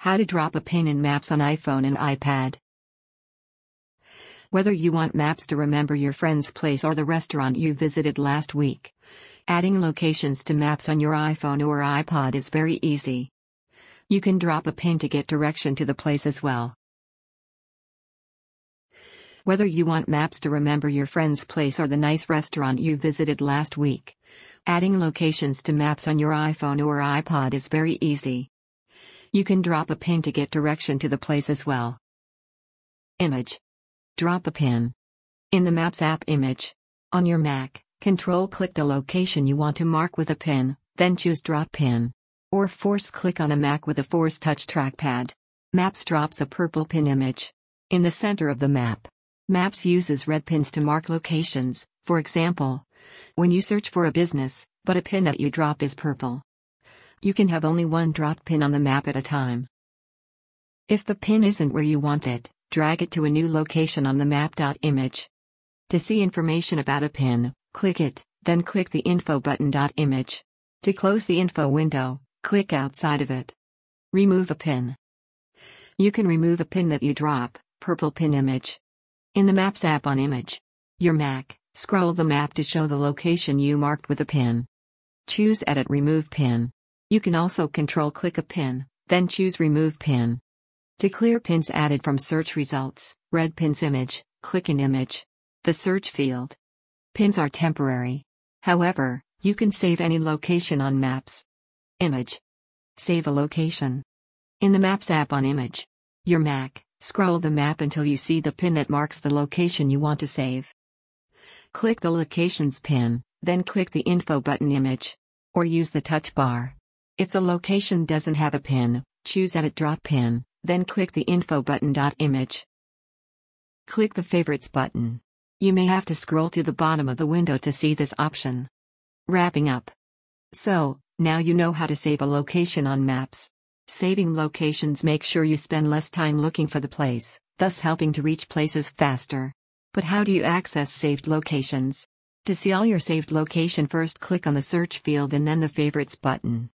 How to drop a pin in Maps on iPhone and iPad. Whether you want Maps to remember your friend's place or the restaurant you visited last week, adding locations to Maps on your iPhone or iPod is very easy. You can drop a pin to get direction to the place as well. Whether you want Maps to remember your friend's place or the nice restaurant you visited last week, adding locations to Maps on your iPhone or iPod is very easy. You can drop a pin to get direction to the place as well. Image. Drop a pin. In the Maps app image. On your Mac, control click the location you want to mark with a pin, then choose Drop Pin. Or force click on a Mac with a Force Touch trackpad. Maps drops a purple pin image. In the center of the map. Maps uses red pins to mark locations, for example, when you search for a business, but a pin that you drop is purple. You can have only one drop pin on the map at a time. If the pin isn't where you want it, drag it to a new location on the map.image. To see information about a pin, click it, then click the info button. Image. To close the info window, click outside of it. Remove a pin. You can remove a pin that you drop, purple pin image. In the Maps app on Image. Your Mac, scroll the map to show the location you marked with a pin. Choose Edit Remove Pin. You can also control click a pin, then choose remove pin. To clear pins added from search results, red pins image, click an image. The search field. Pins are temporary. However, you can save any location on maps. Image. Save a location. In the Maps app on Image. Your Mac, scroll the map until you see the pin that marks the location you want to save. Click the locations pin, then click the info button image. Or use the touch bar. If the location doesn't have a pin, choose Edit Drop Pin, then click the Info button. Image. Click the Favorites button. You may have to scroll to the bottom of the window to see this option. Wrapping up. So, now you know how to save a location on maps. Saving locations make sure you spend less time looking for the place, thus helping to reach places faster. But how do you access saved locations? To see all your saved location first click on the search field and then the favorites button.